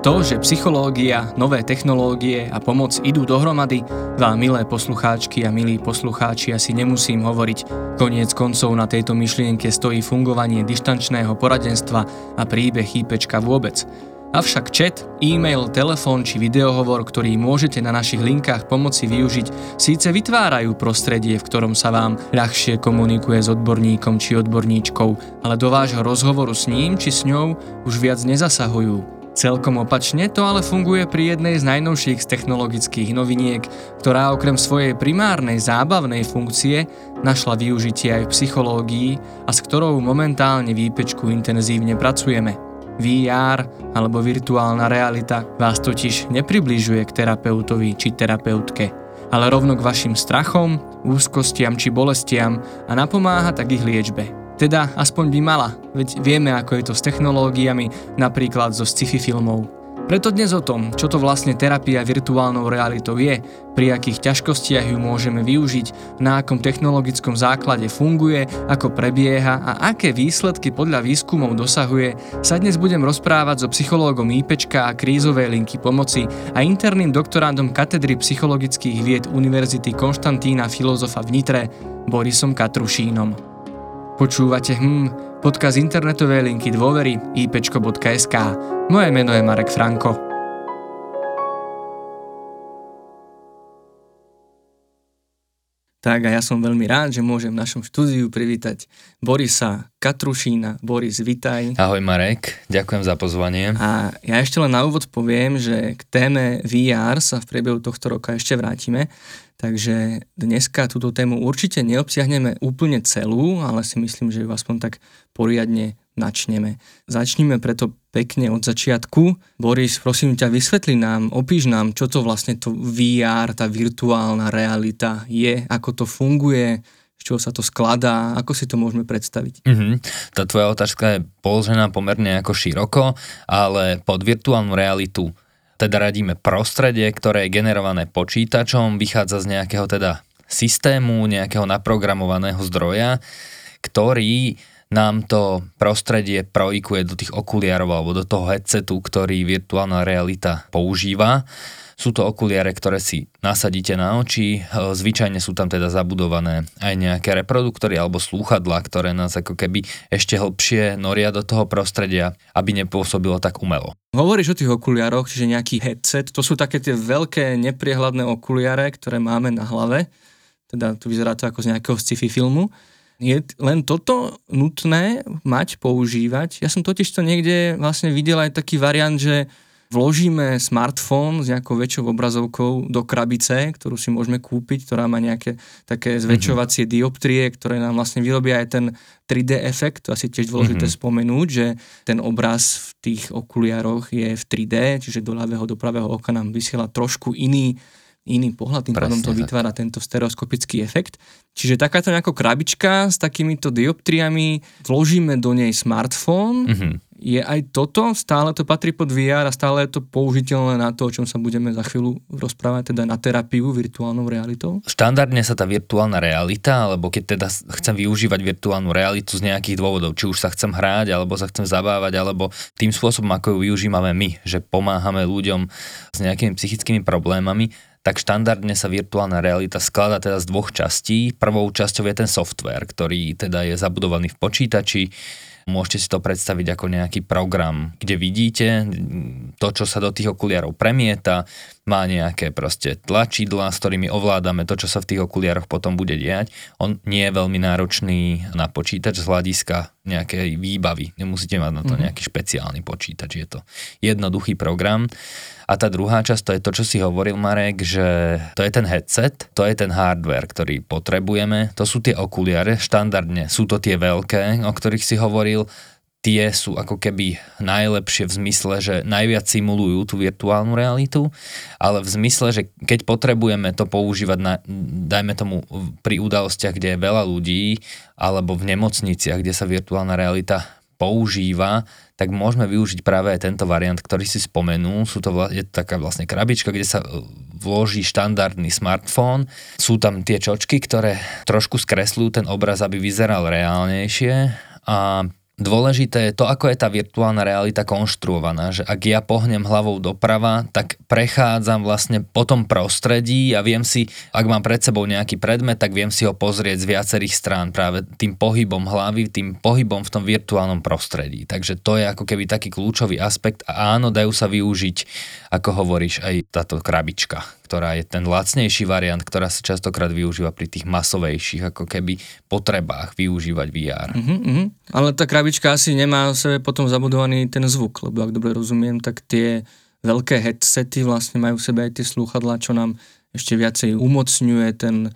To, že psychológia, nové technológie a pomoc idú dohromady, vám milé poslucháčky a milí poslucháči asi nemusím hovoriť. Koniec koncov na tejto myšlienke stojí fungovanie dištančného poradenstva a príbeh chýpečka vôbec. Avšak chat, e-mail, telefón či videohovor, ktorý môžete na našich linkách pomoci využiť, síce vytvárajú prostredie, v ktorom sa vám ľahšie komunikuje s odborníkom či odborníčkou, ale do vášho rozhovoru s ním či s ňou už viac nezasahujú. Celkom opačne to ale funguje pri jednej z najnovších technologických noviniek, ktorá okrem svojej primárnej zábavnej funkcie našla využitie aj v psychológii a s ktorou momentálne výpečku intenzívne pracujeme. VR alebo virtuálna realita vás totiž nepribližuje k terapeutovi či terapeutke, ale rovno k vašim strachom, úzkostiam či bolestiam a napomáha tak ich liečbe. Teda aspoň by mala, veď vieme ako je to s technológiami, napríklad zo sci-fi filmov. Preto dnes o tom, čo to vlastne terapia virtuálnou realitou je, pri akých ťažkostiach ju môžeme využiť, na akom technologickom základe funguje, ako prebieha a aké výsledky podľa výskumov dosahuje, sa dnes budem rozprávať so psychológom IPčka a krízovej linky pomoci a interným doktorandom katedry psychologických vied Univerzity Konštantína Filozofa v Nitre, Borisom Katrušínom. Počúvate hm, podcast internetovej linky dôvery ipečko.sk. Moje meno je Marek Franko. Tak a ja som veľmi rád, že môžem v našom štúdiu privítať Borisa Katrušína. Boris, vitaj. Ahoj Marek, ďakujem za pozvanie. A ja ešte len na úvod poviem, že k téme VR sa v priebehu tohto roka ešte vrátime. Takže dneska túto tému určite neobsiahneme úplne celú, ale si myslím, že ju aspoň tak poriadne načneme. Začníme preto pekne od začiatku. Boris, prosím ťa, vysvetli nám, opíš nám, čo to vlastne to VR, tá virtuálna realita je, ako to funguje, z čoho sa to skladá, ako si to môžeme predstaviť? Mm-hmm. Tá tvoja otázka je položená pomerne ako široko, ale pod virtuálnu realitu teda radíme prostredie, ktoré je generované počítačom, vychádza z nejakého teda systému, nejakého naprogramovaného zdroja, ktorý nám to prostredie projikuje do tých okuliarov alebo do toho headsetu, ktorý virtuálna realita používa. Sú to okuliare, ktoré si nasadíte na oči, e, zvyčajne sú tam teda zabudované aj nejaké reproduktory alebo slúchadlá, ktoré nás ako keby ešte hlbšie noria do toho prostredia, aby nepôsobilo tak umelo. Hovoríš o tých okuliároch, čiže nejaký headset, to sú také tie veľké nepriehľadné okuliare, ktoré máme na hlave, teda tu vyzerá to ako z nejakého sci-fi filmu. Je len toto nutné mať, používať? Ja som totiž to niekde vlastne videl aj taký variant, že vložíme smartfón s nejakou väčšou obrazovkou do krabice, ktorú si môžeme kúpiť, ktorá má nejaké také mhm. zväčšovacie mm-hmm. dioptrie, ktoré nám vlastne vyrobia aj ten 3D efekt, to asi tiež dôležité mm-hmm. spomenúť, že ten obraz v tých okuliároch je v 3D, čiže do ľavého, do pravého oka nám vysiela trošku iný iný pohľad, tým pádom to vytvára tento stereoskopický efekt. Čiže takáto nejaká krabička s takýmito dioptriami, vložíme do nej smartfón, mm-hmm je aj toto, stále to patrí pod VR a stále je to použiteľné na to, o čom sa budeme za chvíľu rozprávať, teda na terapiu virtuálnou realitou? Štandardne sa tá virtuálna realita, alebo keď teda chcem využívať virtuálnu realitu z nejakých dôvodov, či už sa chcem hrať, alebo sa chcem zabávať, alebo tým spôsobom, ako ju využívame my, že pomáhame ľuďom s nejakými psychickými problémami, tak štandardne sa virtuálna realita skladá teda z dvoch častí. Prvou časťou je ten software, ktorý teda je zabudovaný v počítači, Môžete si to predstaviť ako nejaký program, kde vidíte to, čo sa do tých okuliarov premieta, má nejaké proste tlačidla, s ktorými ovládame to, čo sa v tých okuliaroch potom bude diať. On nie je veľmi náročný na počítač z hľadiska nejakej výbavy. Nemusíte mať na to mhm. nejaký špeciálny počítač, je to jednoduchý program. A tá druhá časť, to je to, čo si hovoril Marek, že to je ten headset, to je ten hardware, ktorý potrebujeme, to sú tie okuliare, štandardne sú to tie veľké, o ktorých si hovoril, tie sú ako keby najlepšie v zmysle, že najviac simulujú tú virtuálnu realitu, ale v zmysle, že keď potrebujeme to používať, na, dajme tomu pri udalostiach, kde je veľa ľudí, alebo v nemocniciach, kde sa virtuálna realita používa, tak môžeme využiť práve aj tento variant, ktorý si spomenul. Sú to, je to taká vlastne krabička, kde sa e, vloží štandardný smartfón. Sú tam tie čočky, ktoré trošku skresľujú ten obraz, aby vyzeral reálnejšie a dôležité je to, ako je tá virtuálna realita konštruovaná, že ak ja pohnem hlavou doprava, tak prechádzam vlastne po tom prostredí a viem si, ak mám pred sebou nejaký predmet, tak viem si ho pozrieť z viacerých strán práve tým pohybom hlavy, tým pohybom v tom virtuálnom prostredí. Takže to je ako keby taký kľúčový aspekt a áno, dajú sa využiť, ako hovoríš, aj táto krabička, ktorá je ten lacnejší variant, ktorá sa častokrát využíva pri tých masovejších ako keby potrebách využívať VR. Uh-huh, uh-huh. Ale tá krabička asi nemá v sebe potom zabudovaný ten zvuk, lebo ak dobre rozumiem, tak tie veľké headsety vlastne majú v sebe aj tie slúchadlá, čo nám ešte viacej umocňuje ten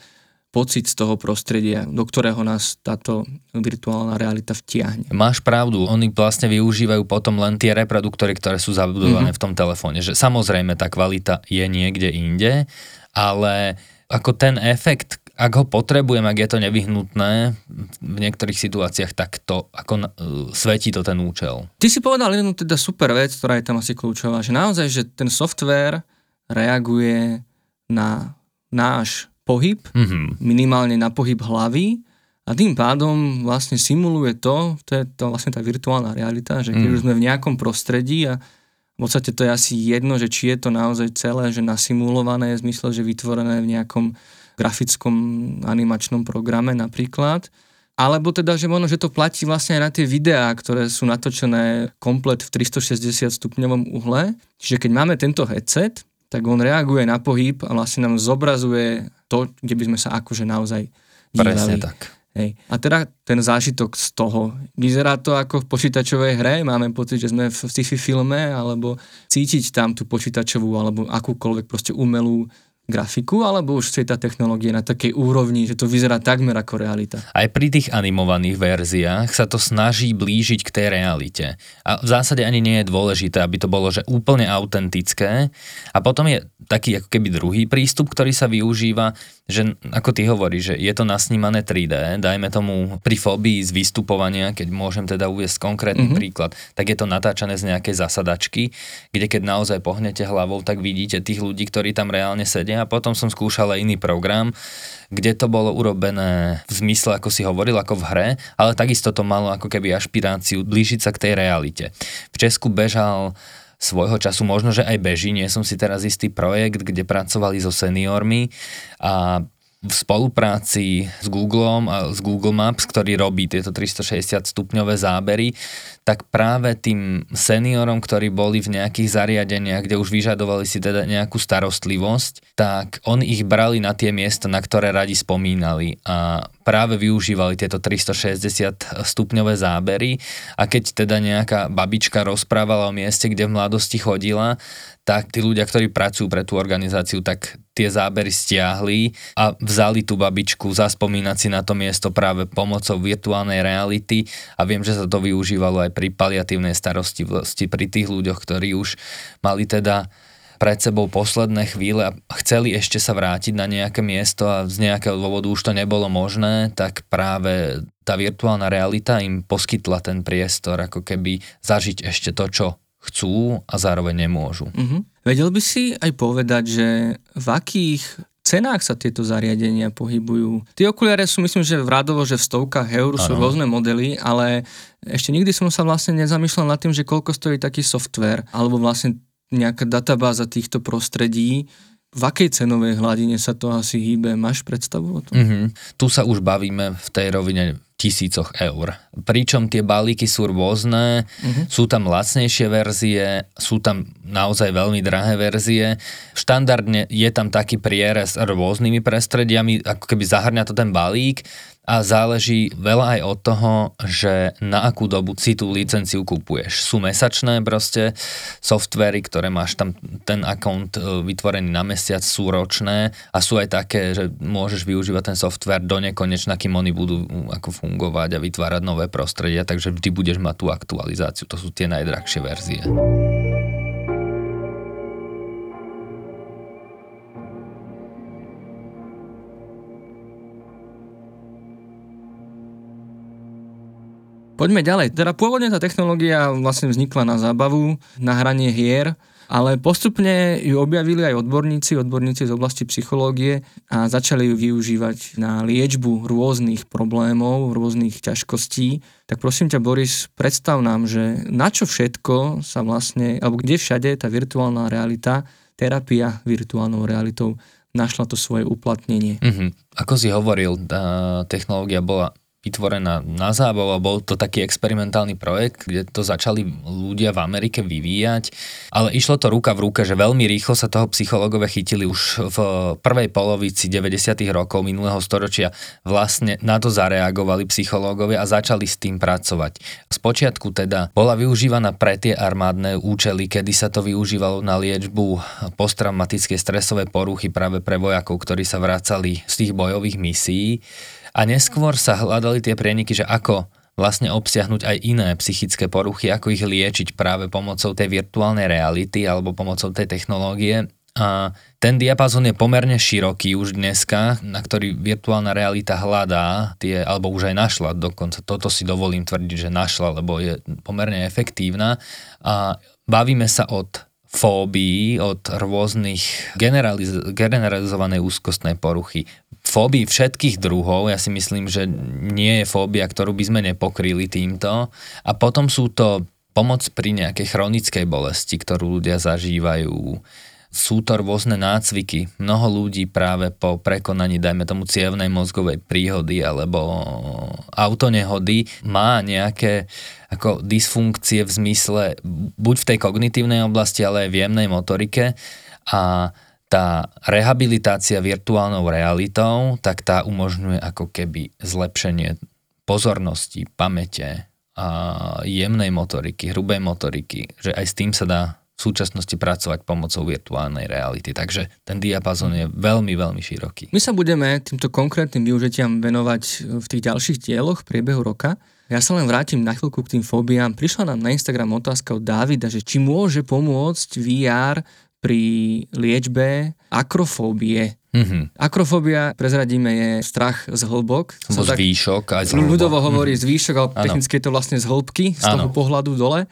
pocit z toho prostredia, do ktorého nás táto virtuálna realita vtiahne. Máš pravdu, oni vlastne využívajú potom len tie reproduktory, ktoré sú zabudované mm-hmm. v tom telefóne, že samozrejme tá kvalita je niekde inde, ale ako ten efekt, ak ho potrebujem, ak je to nevyhnutné v niektorých situáciách, tak to ako uh, svetí to ten účel. Ty si povedal jednu teda super vec, ktorá je tam asi kľúčová, že naozaj, že ten software reaguje na náš pohyb, mm-hmm. minimálne na pohyb hlavy a tým pádom vlastne simuluje to, to je to vlastne tá virtuálna realita, že keď mm. už sme v nejakom prostredí a v podstate to je asi jedno, že či je to naozaj celé, že nasimulované, v zmysle, že vytvorené v nejakom grafickom animačnom programe napríklad, alebo teda, že možno, že to platí vlastne aj na tie videá, ktoré sú natočené komplet v 360 stupňovom uhle. Čiže keď máme tento headset, tak on reaguje na pohyb a vlastne nám zobrazuje to, kde by sme sa akože naozaj dívali. Presne tak. Hej. A teda ten zážitok z toho, vyzerá to ako v počítačovej hre, máme pocit, že sme v sci-fi filme, alebo cítiť tam tú počítačovú alebo akúkoľvek proste umelú grafiku, alebo už je tá technológia na takej úrovni, že to vyzerá takmer ako realita? Aj pri tých animovaných verziách sa to snaží blížiť k tej realite. A v zásade ani nie je dôležité, aby to bolo že úplne autentické. A potom je taký ako keby druhý prístup, ktorý sa využíva, že ako ty hovoríš, že je to nasnímané 3D, dajme tomu pri fóbii z vystupovania, keď môžem teda uviesť konkrétny mm-hmm. príklad, tak je to natáčané z nejakej zasadačky, kde keď naozaj pohnete hlavou, tak vidíte tých ľudí, ktorí tam reálne sedia a potom som skúšal aj iný program, kde to bolo urobené v zmysle, ako si hovoril, ako v hre, ale takisto to malo ako keby ašpiráciu blížiť sa k tej realite. V Česku bežal svojho času, možno, že aj beží, nie som si teraz istý projekt, kde pracovali so seniormi a v spolupráci s Googlem a s Google Maps, ktorý robí tieto 360 stupňové zábery, tak práve tým seniorom, ktorí boli v nejakých zariadeniach, kde už vyžadovali si teda nejakú starostlivosť, tak oni ich brali na tie miesta, na ktoré radi spomínali a práve využívali tieto 360 stupňové zábery. A keď teda nejaká babička rozprávala o mieste, kde v mladosti chodila, tak tí ľudia, ktorí pracujú pre tú organizáciu, tak tie zábery stiahli a vzali tú babičku zaspomínať si na to miesto práve pomocou virtuálnej reality. A viem, že sa to využívalo aj pri paliatívnej starostlivosti pri tých ľuďoch, ktorí už mali teda pred sebou posledné chvíle a chceli ešte sa vrátiť na nejaké miesto a z nejakého dôvodu už to nebolo možné, tak práve tá virtuálna realita im poskytla ten priestor, ako keby zažiť ešte to, čo chcú a zároveň nemôžu. Uh-huh. Vedel by si aj povedať, že v akých cenách sa tieto zariadenia pohybujú. Tie okuliare sú myslím, že v rádovo, že v stovkách eur sú rôzne modely, ale ešte nikdy som sa vlastne nezamýšľal nad tým, že koľko stojí taký software, alebo vlastne nejaká databáza týchto prostredí, v akej cenovej hladine sa to asi hýbe? Máš predstavu o tom? Mm-hmm. Tu sa už bavíme v tej rovine tisícoch eur. Pričom tie balíky sú rôzne, uh-huh. sú tam lacnejšie verzie, sú tam naozaj veľmi drahé verzie. Štandardne je tam taký prierez rôznymi prestrediami, ako keby zahrňa to ten balík a záleží veľa aj od toho, že na akú dobu si tú licenciu kupuješ. Sú mesačné proste softvery, ktoré máš tam ten account e, vytvorený na mesiac, sú ročné a sú aj také, že môžeš využívať ten software do nekonečna, kým oni budú ako fungovať a vytvárať nové prostredia, takže vždy budeš mať tú aktualizáciu. To sú tie najdrahšie verzie. Poďme ďalej. Teda pôvodne tá technológia vlastne vznikla na zábavu, na hranie hier, Ale postupne ju objavili aj odborníci, odborníci z oblasti psychológie a začali ju využívať na liečbu rôznych problémov, rôznych ťažkostí. Tak prosím ťa, Boris, predstav nám, že na čo všetko sa vlastne, alebo kde všade tá virtuálna realita, terapia virtuálnou realitou našla to svoje uplatnenie. Mm-hmm. Ako si hovoril, tá technológia bola vytvorená na zábavu a bol to taký experimentálny projekt, kde to začali ľudia v Amerike vyvíjať, ale išlo to ruka v ruke, že veľmi rýchlo sa toho psychológové chytili už v prvej polovici 90. rokov minulého storočia vlastne na to zareagovali psychológovia a začali s tým pracovať. Spočiatku teda bola využívaná pre tie armádne účely, kedy sa to využívalo na liečbu posttraumatické stresové poruchy práve pre vojakov, ktorí sa vracali z tých bojových misií. A neskôr sa hľadali tie prieniky, že ako vlastne obsiahnuť aj iné psychické poruchy, ako ich liečiť práve pomocou tej virtuálnej reality alebo pomocou tej technológie. A ten diapazon je pomerne široký už dneska, na ktorý virtuálna realita hľadá tie, alebo už aj našla, dokonca toto si dovolím tvrdiť, že našla, lebo je pomerne efektívna. A bavíme sa od fóbií, od rôznych generaliz- generalizovanej úzkostnej poruchy, fóbii všetkých druhov, ja si myslím, že nie je fóbia, ktorú by sme nepokryli týmto. A potom sú to pomoc pri nejakej chronickej bolesti, ktorú ľudia zažívajú. Sú to rôzne nácviky. Mnoho ľudí práve po prekonaní, dajme tomu, cievnej mozgovej príhody alebo autonehody má nejaké ako dysfunkcie v zmysle buď v tej kognitívnej oblasti, ale aj v jemnej motorike a tá rehabilitácia virtuálnou realitou, tak tá umožňuje ako keby zlepšenie pozornosti, pamäte a jemnej motoriky, hrubej motoriky, že aj s tým sa dá v súčasnosti pracovať pomocou virtuálnej reality. Takže ten diapazon je veľmi, veľmi široký. My sa budeme týmto konkrétnym využitiam venovať v tých ďalších dieloch v priebehu roka. Ja sa len vrátim na chvíľku k tým fóbiám. Prišla nám na Instagram otázka od Davida, že či môže pomôcť VR pri liečbe akrofóbie. Mm-hmm. Akrofóbia, prezradíme, je strach z hĺbok. Zo zvýšok aj z. Ľudovo hovorí mm-hmm. zvýšok, ale technicky je to vlastne z hĺbky, z ano. toho pohľadu dole.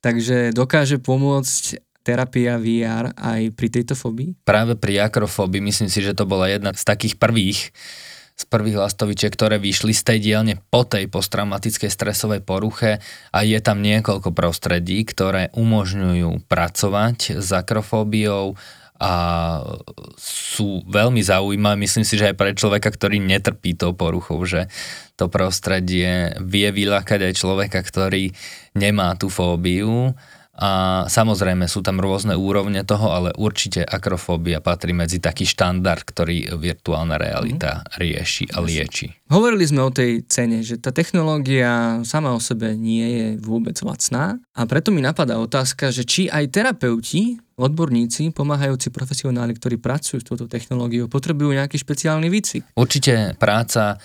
Takže dokáže pomôcť terapia VR aj pri tejto fóbii? Práve pri akrofóbii myslím si, že to bola jedna z takých prvých z prvých lastovičiek, ktoré vyšli z tej dielne po tej posttraumatickej stresovej poruche a je tam niekoľko prostredí, ktoré umožňujú pracovať s akrofóbiou a sú veľmi zaujímavé. Myslím si, že aj pre človeka, ktorý netrpí tou poruchou, že to prostredie vie vylákať aj človeka, ktorý nemá tú fóbiu a samozrejme sú tam rôzne úrovne toho, ale určite akrofóbia patrí medzi taký štandard, ktorý virtuálna realita mm. rieši a lieči. Hovorili sme o tej cene, že tá technológia sama o sebe nie je vôbec lacná a preto mi napadá otázka, že či aj terapeuti, odborníci, pomáhajúci profesionáli, ktorí pracujú s touto technológiou, potrebujú nejaký špeciálny výcvik. Určite práca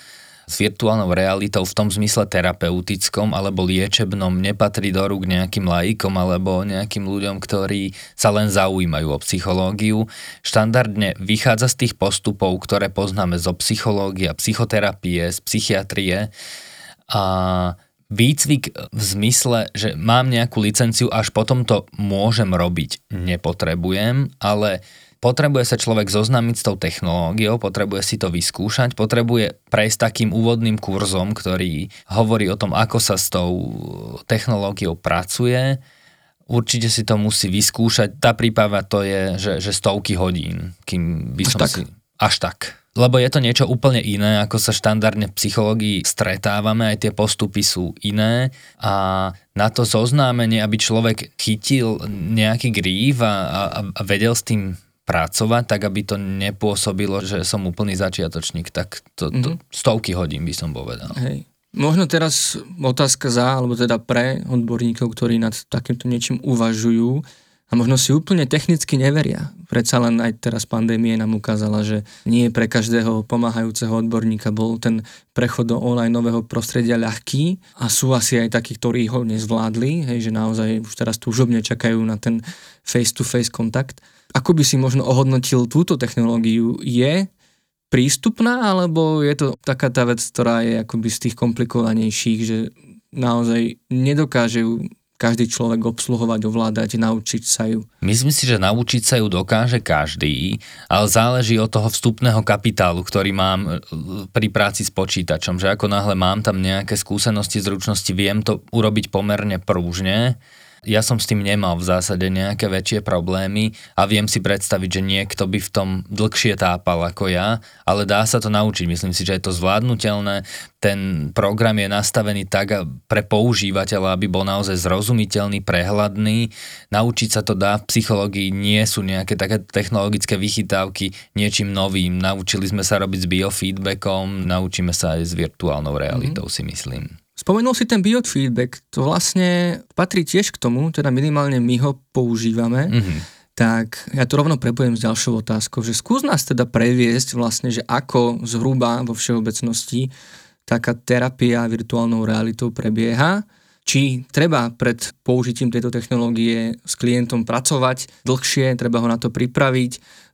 s virtuálnou realitou v tom zmysle terapeutickom alebo liečebnom nepatrí do rúk nejakým laikom alebo nejakým ľuďom, ktorí sa len zaujímajú o psychológiu. Štandardne vychádza z tých postupov, ktoré poznáme zo psychológie, psychoterapie, z psychiatrie a výcvik v zmysle, že mám nejakú licenciu, až potom to môžem robiť, nepotrebujem, ale potrebuje sa človek zoznámiť s tou technológiou, potrebuje si to vyskúšať, potrebuje prejsť takým úvodným kurzom, ktorý hovorí o tom, ako sa s tou technológiou pracuje. Určite si to musí vyskúšať. Tá príprava to je, že, že stovky hodín, kým by som až tak. si... Až tak. Lebo je to niečo úplne iné, ako sa štandardne v psychológii stretávame, aj tie postupy sú iné a na to zoznámenie, aby človek chytil nejaký grív a, a, a vedel s tým pracovať, tak aby to nepôsobilo, že som úplný začiatočník, tak to, to mm-hmm. stovky hodín by som povedal. Hej. Možno teraz otázka za, alebo teda pre odborníkov, ktorí nad takýmto niečím uvažujú a možno si úplne technicky neveria. Predsa len aj teraz pandémie nám ukázala, že nie pre každého pomáhajúceho odborníka bol ten prechod do online nového prostredia ľahký a sú asi aj takí, ktorí ho nezvládli, hej, že naozaj už teraz túžobne čakajú na ten face-to-face kontakt. Ako by si možno ohodnotil túto technológiu? Je prístupná, alebo je to taká tá vec, ktorá je akoby z tých komplikovanejších, že naozaj nedokáže ju každý človek obsluhovať, ovládať, naučiť sa ju? Myslím si, že naučiť sa ju dokáže každý, ale záleží od toho vstupného kapitálu, ktorý mám e, pri práci s počítačom, že ako náhle mám tam nejaké skúsenosti, zručnosti, viem to urobiť pomerne prúžne, ja som s tým nemal v zásade nejaké väčšie problémy a viem si predstaviť, že niekto by v tom dlhšie tápal ako ja, ale dá sa to naučiť. Myslím si, že je to zvládnutelné. Ten program je nastavený tak pre používateľa, aby bol naozaj zrozumiteľný, prehľadný. Naučiť sa to dá v psychológii, nie sú nejaké také technologické vychytávky niečím novým. Naučili sme sa robiť s biofeedbackom, naučíme sa aj s virtuálnou realitou, mm-hmm. si myslím. Spomenul si ten biofeedback, to vlastne patrí tiež k tomu, teda minimálne my ho používame, mm-hmm. tak ja to rovno prepojem s ďalšou otázkou, že skús nás teda previesť vlastne, že ako zhruba vo všeobecnosti taká terapia virtuálnou realitou prebieha, či treba pred použitím tejto technológie s klientom pracovať dlhšie, treba ho na to pripraviť,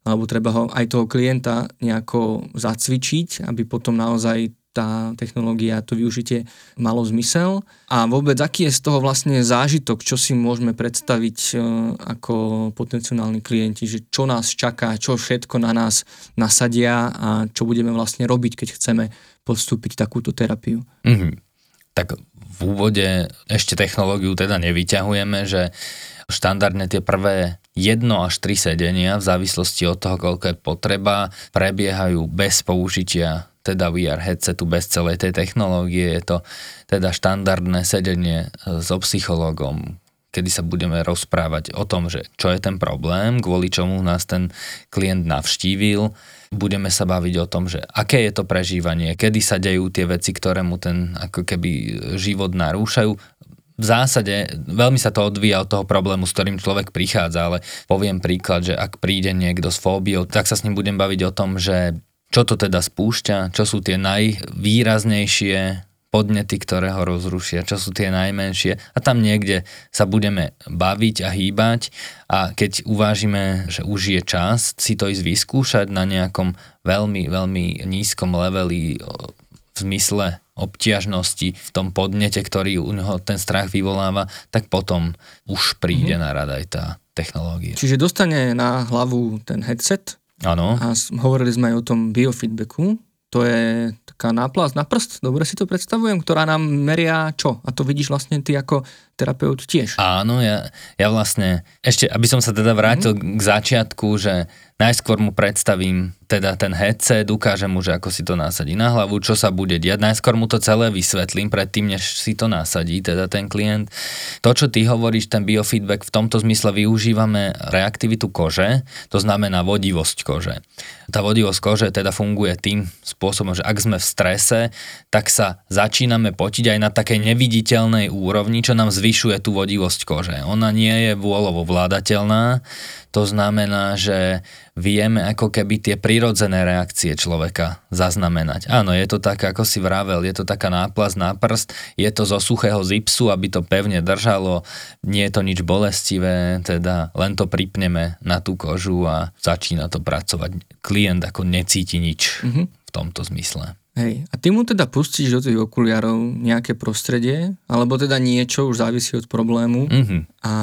alebo treba ho aj toho klienta nejako zacvičiť, aby potom naozaj tá technológia, to využitie malo zmysel a vôbec aký je z toho vlastne zážitok, čo si môžeme predstaviť e, ako potenciálni klienti, že čo nás čaká, čo všetko na nás nasadia a čo budeme vlastne robiť, keď chceme podstúpiť takúto terapiu. Mm-hmm. Tak v úvode ešte technológiu teda nevyťahujeme, že štandardne tie prvé jedno až tri sedenia v závislosti od toho, koľko je potreba, prebiehajú bez použitia teda VR headsetu bez celej tej technológie. Je to teda štandardné sedenie e, so psychológom, kedy sa budeme rozprávať o tom, že čo je ten problém, kvôli čomu nás ten klient navštívil. Budeme sa baviť o tom, že aké je to prežívanie, kedy sa dejú tie veci, ktoré mu ten ako keby život narúšajú v zásade veľmi sa to odvíja od toho problému, s ktorým človek prichádza, ale poviem príklad, že ak príde niekto s fóbiou, tak sa s ním budem baviť o tom, že čo to teda spúšťa, čo sú tie najvýraznejšie podnety, ktoré ho rozrušia, čo sú tie najmenšie? A tam niekde sa budeme baviť a hýbať. A keď uvážime, že už je čas si to ísť vyskúšať na nejakom veľmi, veľmi nízkom leveli v zmysle obťažnosti v tom podnete, ktorý u neho ten strach vyvoláva, tak potom už príde mm-hmm. na rad aj tá technológia. Čiže dostane na hlavu ten headset, Áno. A hovorili sme aj o tom biofeedbacku. To je taká náplast na prst, dobre si to predstavujem, ktorá nám meria čo? A to vidíš vlastne ty ako terapeut tiež. Áno, ja, ja vlastne, ešte aby som sa teda vrátil mm. k začiatku, že najskôr mu predstavím teda ten headset, ukážem mu, že ako si to nasadí na hlavu, čo sa bude diať. Najskôr mu to celé vysvetlím predtým, než si to nasadí, teda ten klient. To, čo ty hovoríš, ten biofeedback, v tomto zmysle využívame reaktivitu kože, to znamená vodivosť kože. Tá vodivosť kože teda funguje tým spôsobom, že ak sme v strese, tak sa začíname potiť aj na takej neviditeľnej úrovni, čo nám zvyšuje tú vodivosť kože. Ona nie je vôľovo vládateľná, to znamená, že vieme ako keby tie prirodzené reakcie človeka zaznamenať. Áno, je to tak, ako si vravel, je to taká náplast na prst, je to zo suchého zipsu, aby to pevne držalo, nie je to nič bolestivé, teda len to pripneme na tú kožu a začína to pracovať. Klient ako necíti nič mm-hmm. v tomto zmysle. Hej, a ty mu teda pustíš do tých okuliarov nejaké prostredie, alebo teda niečo už závisí od problému mm-hmm. a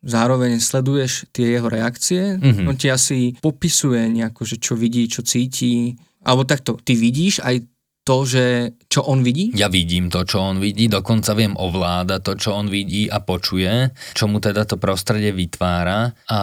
zároveň sleduješ tie jeho reakcie, mm-hmm. on ti asi popisuje nejako, že čo vidí, čo cíti, alebo takto, ty vidíš aj to, že čo on vidí? Ja vidím to, čo on vidí, dokonca viem ovládať to, čo on vidí a počuje, čo mu teda to prostredie vytvára a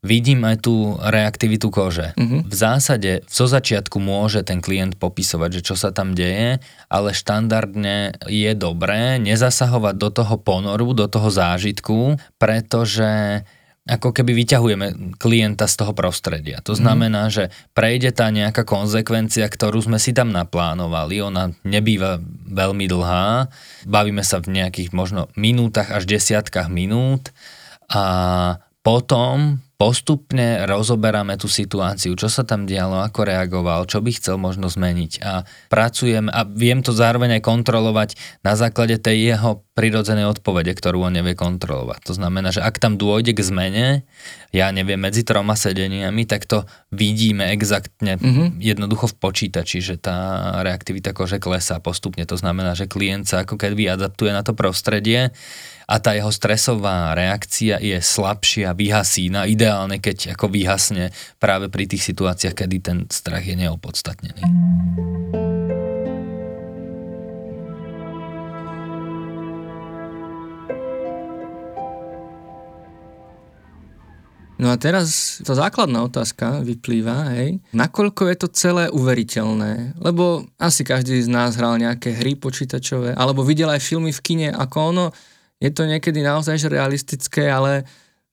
vidím aj tú reaktivitu kože. Uh-huh. V zásade zo začiatku môže ten klient popisovať, že čo sa tam deje, ale štandardne je dobré nezasahovať do toho ponoru, do toho zážitku, pretože ako keby vyťahujeme klienta z toho prostredia. To mhm. znamená, mm. že prejde tá nejaká konzekvencia, ktorú sme si tam naplánovali, ona nebýva veľmi dlhá, bavíme sa v nejakých možno minútach až desiatkách minút a potom postupne rozoberáme tú situáciu, čo sa tam dialo, ako reagoval, čo by chcel možno zmeniť a pracujem a viem to zároveň aj kontrolovať na základe tej jeho prirodzenej odpovede, ktorú on nevie kontrolovať. To znamená, že ak tam dôjde k zmene, ja neviem, medzi troma sedeniami, tak to vidíme exaktne mm-hmm. jednoducho v počítači, že tá reaktivita kože klesá postupne. To znamená, že klient sa ako keby adaptuje na to prostredie a tá jeho stresová reakcia je slabšia, vyhasína, ideálne keď ako vyhasne práve pri tých situáciách, kedy ten strach je neopodstatnený. No a teraz tá základná otázka vyplýva, hej, nakoľko je to celé uveriteľné? Lebo asi každý z nás hral nejaké hry počítačové, alebo videl aj filmy v kine, ako ono, je to niekedy naozaj realistické, ale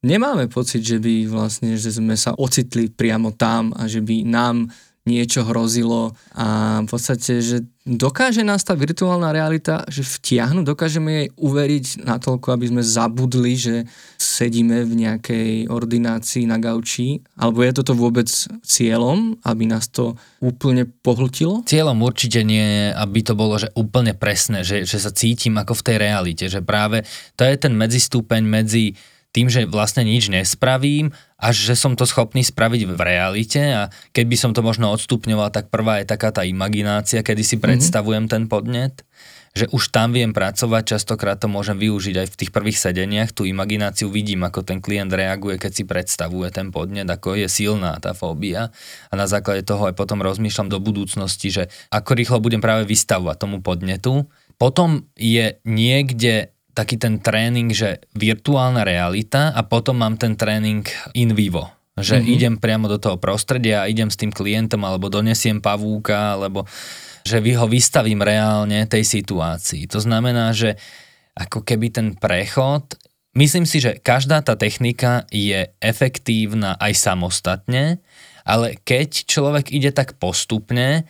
nemáme pocit, že by vlastne, že sme sa ocitli priamo tam a že by nám niečo hrozilo. A v podstate, že dokáže nás tá virtuálna realita, že vtiahnu, dokážeme jej uveriť natoľko, aby sme zabudli, že sedíme v nejakej ordinácii na gauči, alebo je toto vôbec cieľom, aby nás to úplne pohltilo? Cieľom určite nie aby to bolo že úplne presné, že, že sa cítim ako v tej realite, že práve to je ten medzistúpeň medzi tým, že vlastne nič nespravím, až že som to schopný spraviť v realite a keď by som to možno odstupňoval, tak prvá je taká tá imaginácia, kedy si mhm. predstavujem mm-hmm. ten podnet, že už tam viem pracovať, častokrát to môžem využiť aj v tých prvých sedeniach, tú imagináciu vidím, ako ten klient reaguje, keď si predstavuje ten podnet, ako je silná tá fóbia a na základe toho aj potom rozmýšľam do budúcnosti, že ako rýchlo budem práve vystavovať tomu podnetu. Potom je niekde taký ten tréning, že virtuálna realita a potom mám ten tréning in vivo. Že mm-hmm. idem priamo do toho prostredia a idem s tým klientom alebo donesiem pavúka, alebo že ho vystavím reálne tej situácii. To znamená, že ako keby ten prechod, myslím si, že každá tá technika je efektívna aj samostatne, ale keď človek ide tak postupne,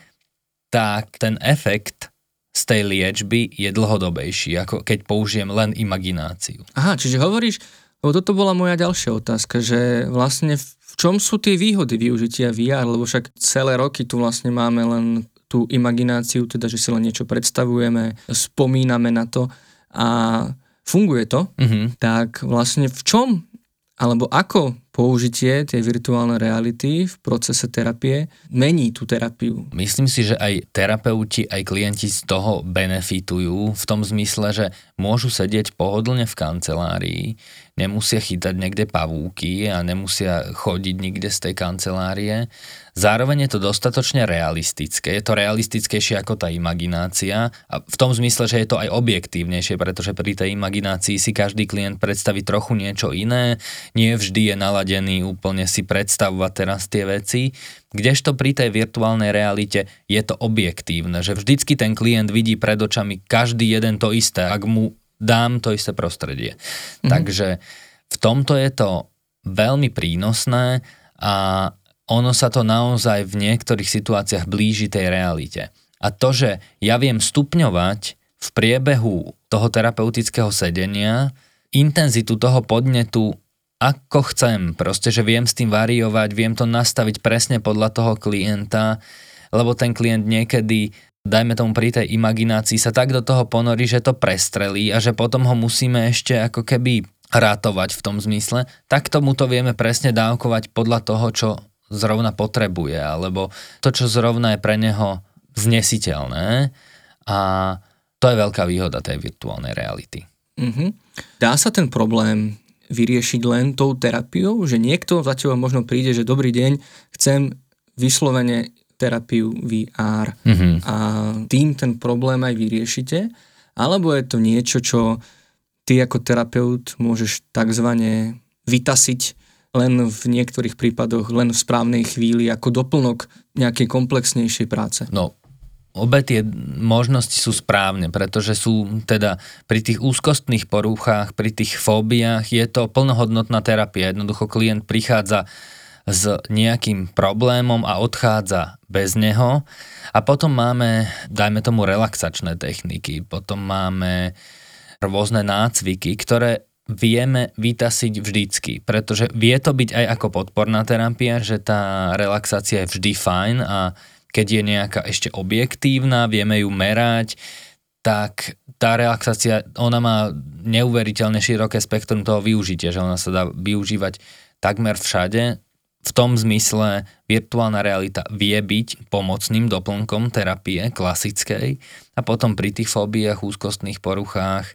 tak ten efekt z tej liečby je dlhodobejší, ako keď použijem len imagináciu. Aha, čiže hovoríš, lebo toto bola moja ďalšia otázka, že vlastne v čom sú tie výhody využitia VR, lebo však celé roky tu vlastne máme len tú imagináciu, teda že si len niečo predstavujeme, spomíname na to a funguje to, mm-hmm. tak vlastne v čom alebo ako použitie tej virtuálnej reality v procese terapie mení tú terapiu? Myslím si, že aj terapeuti, aj klienti z toho benefitujú v tom zmysle, že môžu sedieť pohodlne v kancelárii, nemusia chytať niekde pavúky a nemusia chodiť nikde z tej kancelárie. Zároveň je to dostatočne realistické. Je to realistickejšie ako tá imaginácia a v tom zmysle, že je to aj objektívnejšie, pretože pri tej imaginácii si každý klient predstaví trochu niečo iné, nie vždy je naladený úplne si predstavovať teraz tie veci, kdežto pri tej virtuálnej realite je to objektívne, že vždycky ten klient vidí pred očami každý jeden to isté, ak mu dám to isté prostredie. Mhm. Takže v tomto je to veľmi prínosné a ono sa to naozaj v niektorých situáciách blíži tej realite. A to, že ja viem stupňovať v priebehu toho terapeutického sedenia intenzitu toho podnetu ako chcem, proste, že viem s tým variovať, viem to nastaviť presne podľa toho klienta, lebo ten klient niekedy, dajme tomu pri tej imaginácii, sa tak do toho ponorí, že to prestrelí a že potom ho musíme ešte ako keby rátovať v tom zmysle, tak tomu to vieme presne dávkovať podľa toho, čo zrovna potrebuje, alebo to, čo zrovna je pre neho znesiteľné a to je veľká výhoda tej virtuálnej reality. Mm-hmm. Dá sa ten problém vyriešiť len tou terapiou, že niekto za teba možno príde, že dobrý deň, chcem vyslovene terapiu VR mm-hmm. a tým ten problém aj vyriešite, alebo je to niečo, čo ty ako terapeut môžeš takzvané vytasiť len v niektorých prípadoch, len v správnej chvíli, ako doplnok nejakej komplexnejšej práce. No, obe tie možnosti sú správne, pretože sú teda pri tých úzkostných porúchách, pri tých fóbiách je to plnohodnotná terapia. Jednoducho klient prichádza s nejakým problémom a odchádza bez neho. A potom máme, dajme tomu, relaxačné techniky, potom máme rôzne nácviky, ktoré vieme vytasiť vždycky, pretože vie to byť aj ako podporná terapia, že tá relaxácia je vždy fajn a keď je nejaká ešte objektívna, vieme ju merať, tak tá relaxácia, ona má neuveriteľne široké spektrum toho využitia, že ona sa dá využívať takmer všade. V tom zmysle virtuálna realita vie byť pomocným doplnkom terapie klasickej a potom pri tých fóbiách, úzkostných poruchách,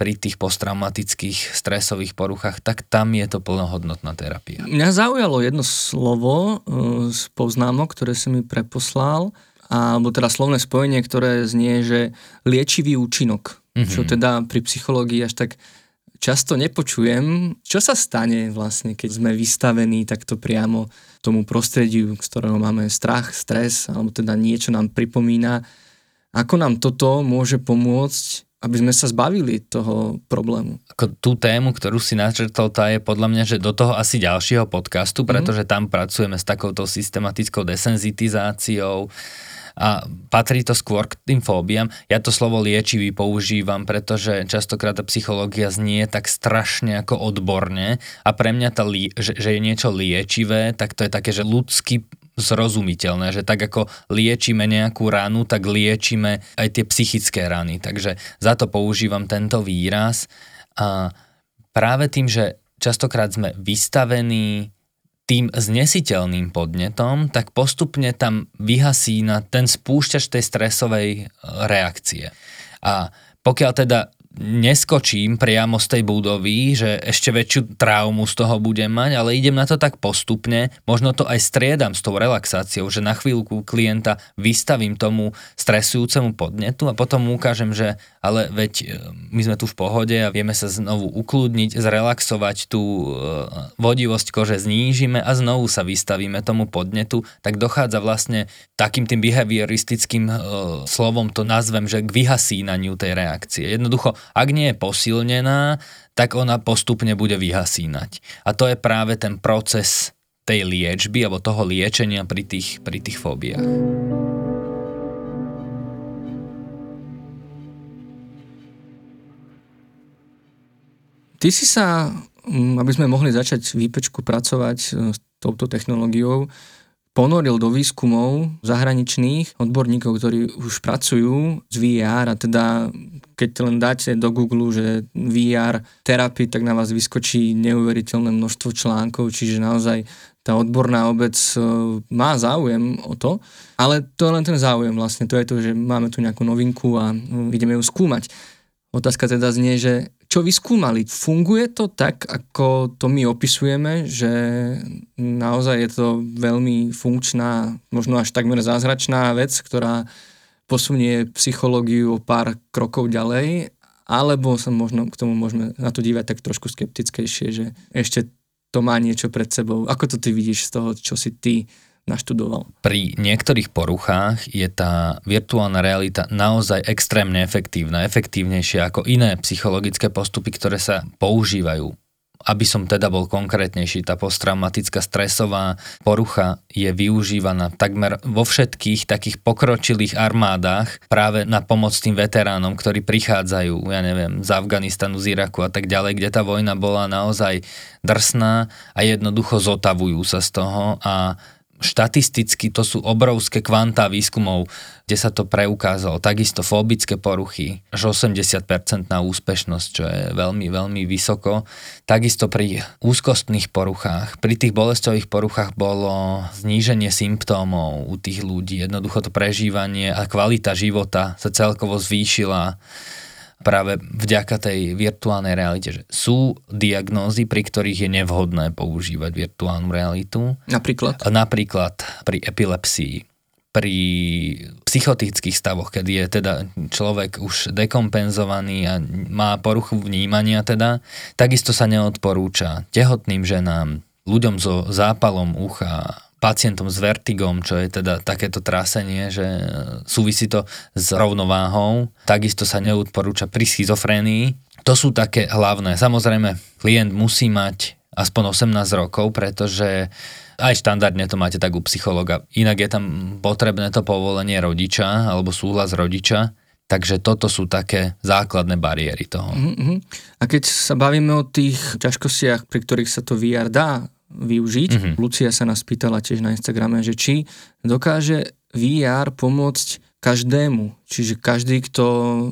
pri tých posttraumatických stresových poruchách, tak tam je to plnohodnotná terapia. Mňa zaujalo jedno slovo e, z poznámok, ktoré si mi preposlal, alebo teda slovné spojenie, ktoré znie, že liečivý účinok, mm-hmm. čo teda pri psychológii až tak často nepočujem. Čo sa stane vlastne, keď sme vystavení takto priamo tomu prostrediu, z ktorého máme strach, stres, alebo teda niečo nám pripomína. Ako nám toto môže pomôcť aby sme sa zbavili toho problému. Ako tú tému, ktorú si načrtol, tá je podľa mňa, že do toho asi ďalšieho podcastu, mhm. pretože tam pracujeme s takouto systematickou desenzitizáciou a patrí to skôr k tým fóbiám. Ja to slovo liečivý používam, pretože častokrát tá psychológia znie tak strašne ako odborne a pre mňa, tá, že, že je niečo liečivé, tak to je také, že ľudský zrozumiteľné, že tak ako liečíme nejakú ranu, tak liečíme aj tie psychické rany. Takže za to používam tento výraz. A práve tým, že častokrát sme vystavení tým znesiteľným podnetom, tak postupne tam vyhasí na ten spúšťač tej stresovej e, reakcie. A pokiaľ teda neskočím priamo z tej budovy, že ešte väčšiu traumu z toho budem mať, ale idem na to tak postupne, možno to aj striedam s tou relaxáciou, že na chvíľku klienta vystavím tomu stresujúcemu podnetu a potom mu ukážem, že ale veď e, my sme tu v pohode a vieme sa znovu ukludniť, zrelaxovať tú e, vodivosť kože znížime a znovu sa vystavíme tomu podnetu, tak dochádza vlastne takým tým behavioristickým e, slovom to nazvem, že k vyhasínaniu tej reakcie. Jednoducho ak nie je posilnená, tak ona postupne bude vyhasínať. A to je práve ten proces tej liečby alebo toho liečenia pri tých, pri tých fóbiách. Ty si sa, mm, aby sme mohli začať výpečku pracovať e, s touto technológiou, ponoril do výskumov zahraničných odborníkov, ktorí už pracujú s VR a teda keď len dáte do Google, že VR terapii, tak na vás vyskočí neuveriteľné množstvo článkov, čiže naozaj tá odborná obec e, má záujem o to, ale to je len ten záujem vlastne, to je to, že máme tu nejakú novinku a e, ideme ju skúmať. Otázka teda znie, že čo vyskúmali. Funguje to tak, ako to my opisujeme, že naozaj je to veľmi funkčná, možno až takmer zázračná vec, ktorá posunie psychológiu o pár krokov ďalej, alebo sa možno k tomu môžeme na to dívať tak trošku skeptickejšie, že ešte to má niečo pred sebou. Ako to ty vidíš z toho, čo si ty naštudoval. Pri niektorých poruchách je tá virtuálna realita naozaj extrémne efektívna, efektívnejšia ako iné psychologické postupy, ktoré sa používajú. Aby som teda bol konkrétnejší, tá posttraumatická stresová porucha je využívaná takmer vo všetkých takých pokročilých armádach práve na pomoc tým veteránom, ktorí prichádzajú, ja neviem, z Afganistanu, z Iraku a tak ďalej, kde tá vojna bola naozaj drsná a jednoducho zotavujú sa z toho a štatisticky to sú obrovské kvantá výskumov, kde sa to preukázalo. Takisto fóbické poruchy, až 80% na úspešnosť, čo je veľmi, veľmi vysoko. Takisto pri úzkostných poruchách, pri tých bolestových poruchách bolo zníženie symptómov u tých ľudí. Jednoducho to prežívanie a kvalita života sa celkovo zvýšila práve vďaka tej virtuálnej realite, že sú diagnózy, pri ktorých je nevhodné používať virtuálnu realitu. Napríklad? Napríklad pri epilepsii, pri psychotických stavoch, keď je teda človek už dekompenzovaný a má poruchu vnímania teda, takisto sa neodporúča tehotným ženám, ľuďom so zápalom ucha, pacientom s vertigom, čo je teda takéto trasenie, že súvisí to s rovnováhou. Takisto sa neodporúča pri schizofrénii. To sú také hlavné. Samozrejme, klient musí mať aspoň 18 rokov, pretože aj štandardne to máte tak u psychologa. Inak je tam potrebné to povolenie rodiča alebo súhlas rodiča. Takže toto sú také základné bariéry toho. Mm-hmm. A keď sa bavíme o tých ťažkostiach, pri ktorých sa to VR dá využiť. Mm-hmm. Lucia sa nás pýtala tiež na Instagrame, že či dokáže VR pomôcť každému. Čiže každý, kto,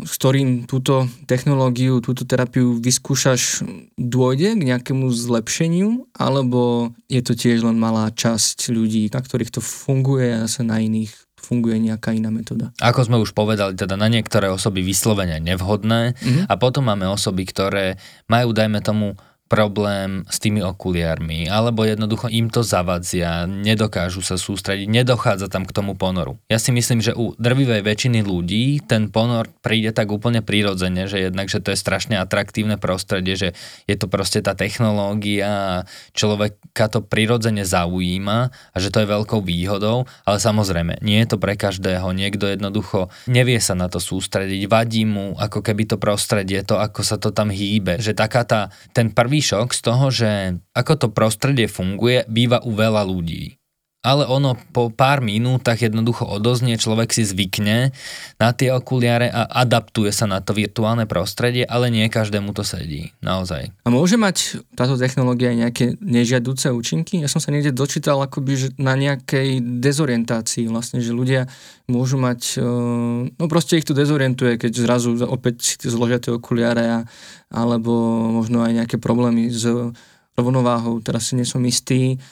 s ktorým túto technológiu, túto terapiu vyskúšaš, dôjde k nejakému zlepšeniu, alebo je to tiež len malá časť ľudí, na ktorých to funguje a sa na iných funguje nejaká iná metóda. Ako sme už povedali, teda na niektoré osoby vyslovene nevhodné mm-hmm. a potom máme osoby, ktoré majú, dajme tomu, problém s tými okuliármi, alebo jednoducho im to zavadzia, nedokážu sa sústrediť, nedochádza tam k tomu ponoru. Ja si myslím, že u drvivej väčšiny ľudí ten ponor príde tak úplne prirodzene, že jednak, že to je strašne atraktívne prostredie, že je to proste tá technológia, človeka to prirodzene zaujíma a že to je veľkou výhodou, ale samozrejme, nie je to pre každého, niekto jednoducho nevie sa na to sústrediť, vadí mu ako keby to prostredie, to ako sa to tam hýbe, že taká tá, ten prvý prvý šok z toho, že ako to prostredie funguje, býva u veľa ľudí. Ale ono po pár minútach jednoducho odoznie, človek si zvykne na tie okuliare a adaptuje sa na to virtuálne prostredie, ale nie každému to sedí, naozaj. A môže mať táto technológia nejaké nežiaduce účinky? Ja som sa niekde dočítal akoby, že na nejakej dezorientácii vlastne, že ľudia môžu mať, eh, no proste ich to dezorientuje, keď zrazu opäť zložia tie okuliare a, alebo možno aj nejaké problémy s rovnováhou, teraz si nie som istý,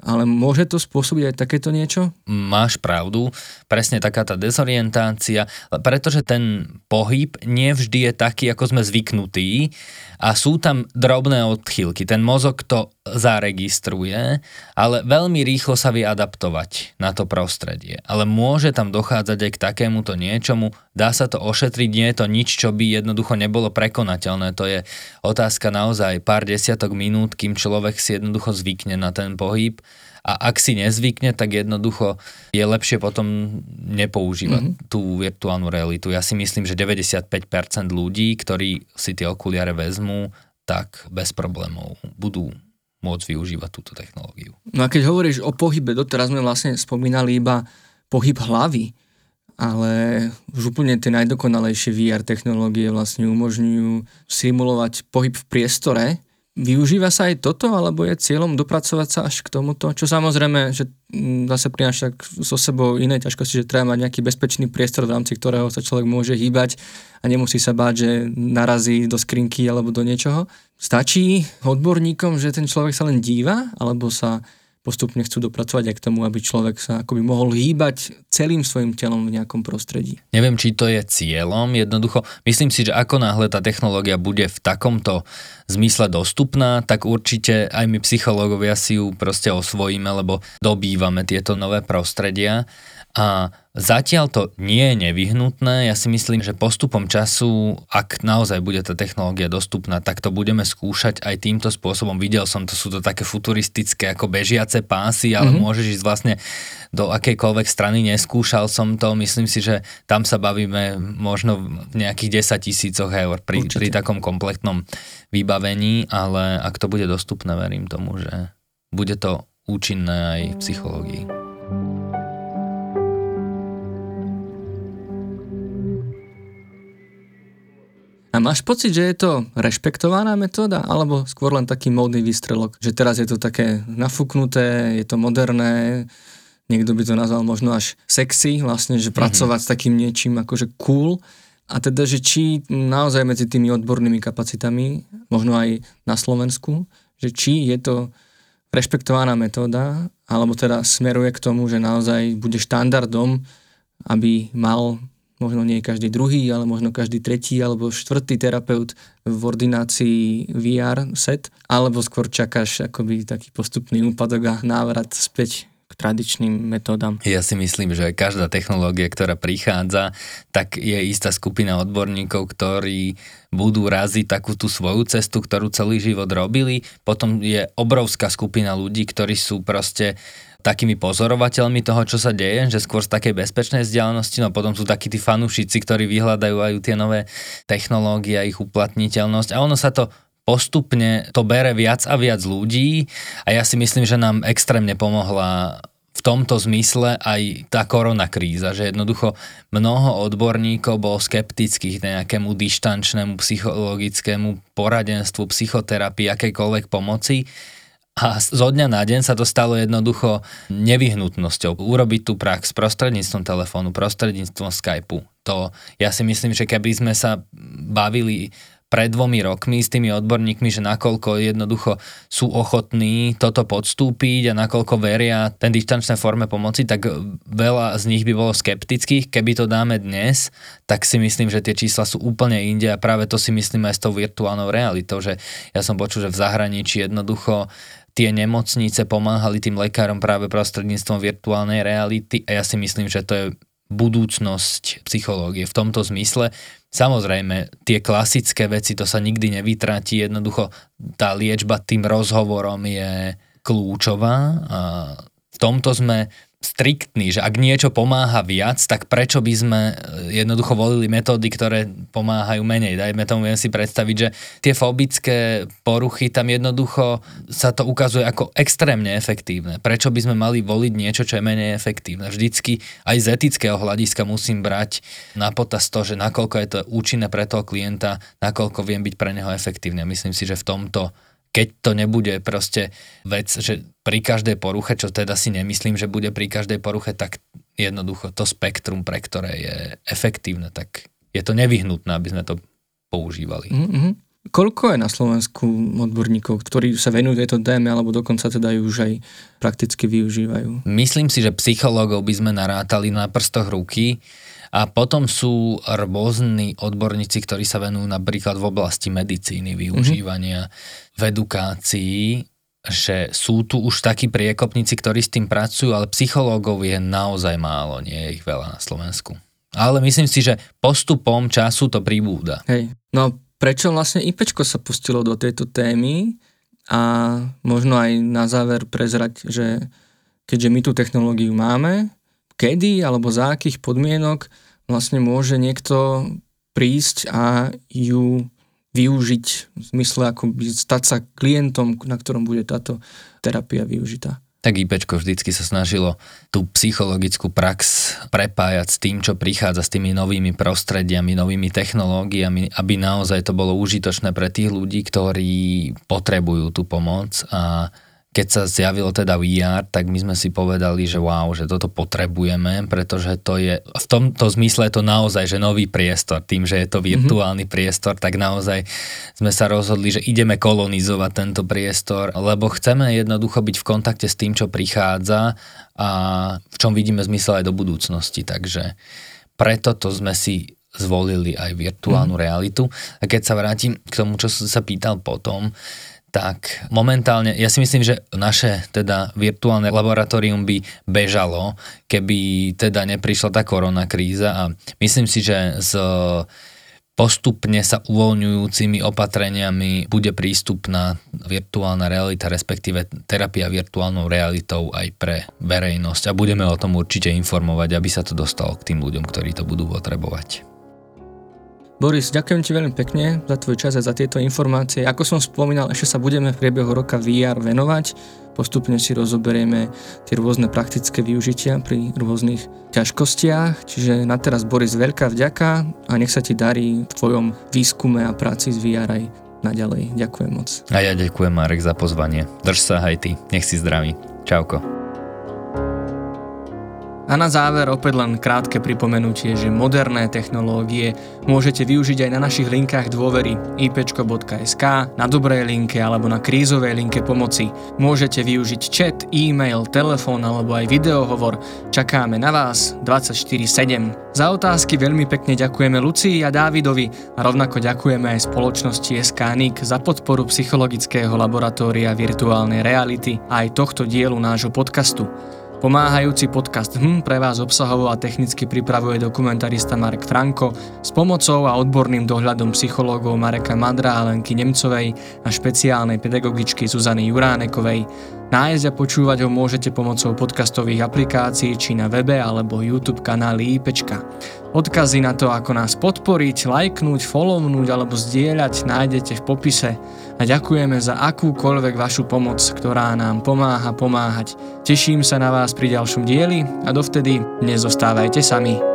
ale môže to spôsobiť aj takéto niečo? Máš pravdu, presne taká tá dezorientácia, pretože ten pohyb nevždy je taký, ako sme zvyknutí a sú tam drobné odchýlky. Ten mozog to zaregistruje, ale veľmi rýchlo sa vie adaptovať na to prostredie. Ale môže tam dochádzať aj k takémuto niečomu, dá sa to ošetriť, nie je to nič, čo by jednoducho nebolo prekonateľné. To je otázka naozaj pár desiatok minút, kým človek si jednoducho zvykne na ten pohyb a ak si nezvykne, tak jednoducho je lepšie potom nepoužívať mm-hmm. tú virtuálnu realitu. Ja si myslím, že 95% ľudí, ktorí si tie okuliare vezmú, tak bez problémov budú môcť využívať túto technológiu. No a keď hovoríš o pohybe, doteraz sme vlastne spomínali iba pohyb hlavy, ale už úplne tie najdokonalejšie VR technológie vlastne umožňujú simulovať pohyb v priestore, Využíva sa aj toto, alebo je cieľom dopracovať sa až k tomuto? Čo samozrejme, že mm, zase prináša so sebou iné ťažkosti, že treba mať nejaký bezpečný priestor, v rámci ktorého sa človek môže hýbať a nemusí sa báť, že narazí do skrinky alebo do niečoho. Stačí odborníkom, že ten človek sa len díva, alebo sa postupne chcú dopracovať aj k tomu, aby človek sa akoby mohol hýbať celým svojim telom v nejakom prostredí. Neviem, či to je cieľom, jednoducho myslím si, že ako náhle tá technológia bude v takomto zmysle dostupná, tak určite aj my psychológovia si ju proste osvojíme, lebo dobývame tieto nové prostredia a Zatiaľ to nie je nevyhnutné, ja si myslím, že postupom času, ak naozaj bude tá technológia dostupná, tak to budeme skúšať aj týmto spôsobom. Videl som, to sú to také futuristické ako bežiace pásy, ale mm-hmm. môžeš ísť vlastne do akejkoľvek strany, neskúšal som to, myslím si, že tam sa bavíme možno v nejakých 10 tisícoch eur pri, pri takom kompletnom vybavení, ale ak to bude dostupné, verím tomu, že bude to účinné aj v psychológii. A máš pocit, že je to rešpektovaná metóda, alebo skôr len taký módny výstrelok? Že teraz je to také nafúknuté, je to moderné, niekto by to nazval možno až sexy, vlastne, že mhm. pracovať mm-hmm. s takým niečím akože cool. A teda, že či naozaj medzi tými odbornými kapacitami, možno aj na Slovensku, že či je to rešpektovaná metóda, alebo teda smeruje k tomu, že naozaj bude štandardom, aby mal možno nie každý druhý, ale možno každý tretí alebo štvrtý terapeut v ordinácii VR set, alebo skôr čakáš akoby taký postupný úpadok a návrat späť k tradičným metódam. Ja si myslím, že každá technológia, ktorá prichádza, tak je istá skupina odborníkov, ktorí budú raziť takú tú svoju cestu, ktorú celý život robili. Potom je obrovská skupina ľudí, ktorí sú proste takými pozorovateľmi toho, čo sa deje, že skôr z takej bezpečnej vzdialenosti, no potom sú takí tí fanúšici, ktorí vyhľadajú aj tie nové technológie a ich uplatniteľnosť. A ono sa to postupne to bere viac a viac ľudí a ja si myslím, že nám extrémne pomohla v tomto zmysle aj tá korona kríza, že jednoducho mnoho odborníkov bolo skeptických nejakému dištančnému psychologickému poradenstvu, psychoterapii, akejkoľvek pomoci a zo dňa na deň sa to stalo jednoducho nevyhnutnosťou urobiť tú prax prostredníctvom telefónu, prostredníctvom Skypeu. To ja si myslím, že keby sme sa bavili pred dvomi rokmi s tými odborníkmi, že nakoľko jednoducho sú ochotní toto podstúpiť a nakoľko veria ten distančnej forme pomoci, tak veľa z nich by bolo skeptických. Keby to dáme dnes, tak si myslím, že tie čísla sú úplne inde a práve to si myslím aj s tou virtuálnou realitou, že ja som počul, že v zahraničí jednoducho tie nemocnice pomáhali tým lekárom práve prostredníctvom virtuálnej reality a ja si myslím, že to je budúcnosť psychológie v tomto zmysle. Samozrejme, tie klasické veci, to sa nikdy nevytratí, jednoducho tá liečba tým rozhovorom je kľúčová a v tomto sme striktní, že ak niečo pomáha viac, tak prečo by sme e, jednoducho volili metódy, ktoré pomáhajú menej. Dajme tomu, viem si predstaviť, že tie fobické poruchy tam jednoducho sa to ukazuje ako extrémne efektívne. Prečo by sme mali voliť niečo, čo je menej efektívne? Vždycky aj z etického hľadiska musím brať na potaz to, že nakoľko je to účinné pre toho klienta, nakoľko viem byť pre neho efektívne. Myslím si, že v tomto keď to nebude proste vec, že pri každej poruche, čo teda si nemyslím, že bude pri každej poruche, tak jednoducho to spektrum, pre ktoré je efektívne, tak je to nevyhnutné, aby sme to používali. Mm-hmm. Koľko je na Slovensku odborníkov, ktorí sa venujú tejto téme, alebo dokonca teda ju už aj prakticky využívajú? Myslím si, že psychológov by sme narátali na prstoch ruky a potom sú rôzni odborníci, ktorí sa venujú napríklad v oblasti medicíny, využívania mm-hmm. v edukácii, že sú tu už takí priekopníci, ktorí s tým pracujú, ale psychológov je naozaj málo, nie je ich veľa na Slovensku. Ale myslím si, že postupom času to pribúda. Hej, no prečo vlastne IPčko sa pustilo do tejto témy a možno aj na záver prezrať, že keďže my tú technológiu máme, kedy alebo za akých podmienok vlastne môže niekto prísť a ju využiť v zmysle ako stať sa klientom, na ktorom bude táto terapia využitá. Tak IPčko vždycky sa snažilo tú psychologickú prax prepájať s tým, čo prichádza s tými novými prostrediami, novými technológiami, aby naozaj to bolo užitočné pre tých ľudí, ktorí potrebujú tú pomoc a keď sa zjavilo teda VR, tak my sme si povedali, že wow, že toto potrebujeme, pretože to je, v tomto zmysle je to naozaj, že nový priestor, tým, že je to mhm. virtuálny mm-hmm. priestor, tak naozaj sme sa rozhodli, že ideme kolonizovať tento priestor, lebo chceme jednoducho byť v kontakte s tým, čo prichádza a v čom vidíme zmysel aj do budúcnosti, takže preto to sme si zvolili aj virtuálnu mm. realitu. A keď sa vrátim k tomu, čo som sa pýtal potom, tak momentálne, ja si myslím, že naše teda virtuálne laboratórium by bežalo, keby teda neprišla tá korona kríza a myslím si, že s postupne sa uvoľňujúcimi opatreniami bude prístupná virtuálna realita, respektíve terapia virtuálnou realitou aj pre verejnosť a budeme o tom určite informovať, aby sa to dostalo k tým ľuďom, ktorí to budú potrebovať. Boris, ďakujem ti veľmi pekne za tvoj čas a za tieto informácie. Ako som spomínal, ešte sa budeme v priebehu roka VR venovať. Postupne si rozoberieme tie rôzne praktické využitia pri rôznych ťažkostiach. Čiže na teraz Boris, veľká vďaka a nech sa ti darí v tvojom výskume a práci s VR aj naďalej. Ďakujem moc. A ja ďakujem Marek za pozvanie. Drž sa aj ty. Nech si zdravý. Čauko. A na záver opäť len krátke pripomenutie, že moderné technológie môžete využiť aj na našich linkách dôvery ipčko.sk, na dobrej linke alebo na krízovej linke pomoci. Môžete využiť chat, e-mail, telefón alebo aj videohovor. Čakáme na vás 24-7. Za otázky veľmi pekne ďakujeme Lucii a Dávidovi a rovnako ďakujeme aj spoločnosti SKNIC za podporu psychologického laboratória virtuálnej reality a aj tohto dielu nášho podcastu. Pomáhajúci podcast HM pre vás obsahovo a technicky pripravuje dokumentarista Marek Franko s pomocou a odborným dohľadom psychológov Mareka Madra a Lenky Nemcovej a špeciálnej pedagogičky Zuzany Juránekovej. Nájsť a počúvať ho môžete pomocou podcastových aplikácií či na webe alebo YouTube kanály IPčka. Odkazy na to, ako nás podporiť, lajknúť, follownúť alebo zdieľať nájdete v popise a ďakujeme za akúkoľvek vašu pomoc, ktorá nám pomáha pomáhať. Teším sa na vás pri ďalšom dieli a dovtedy nezostávajte sami.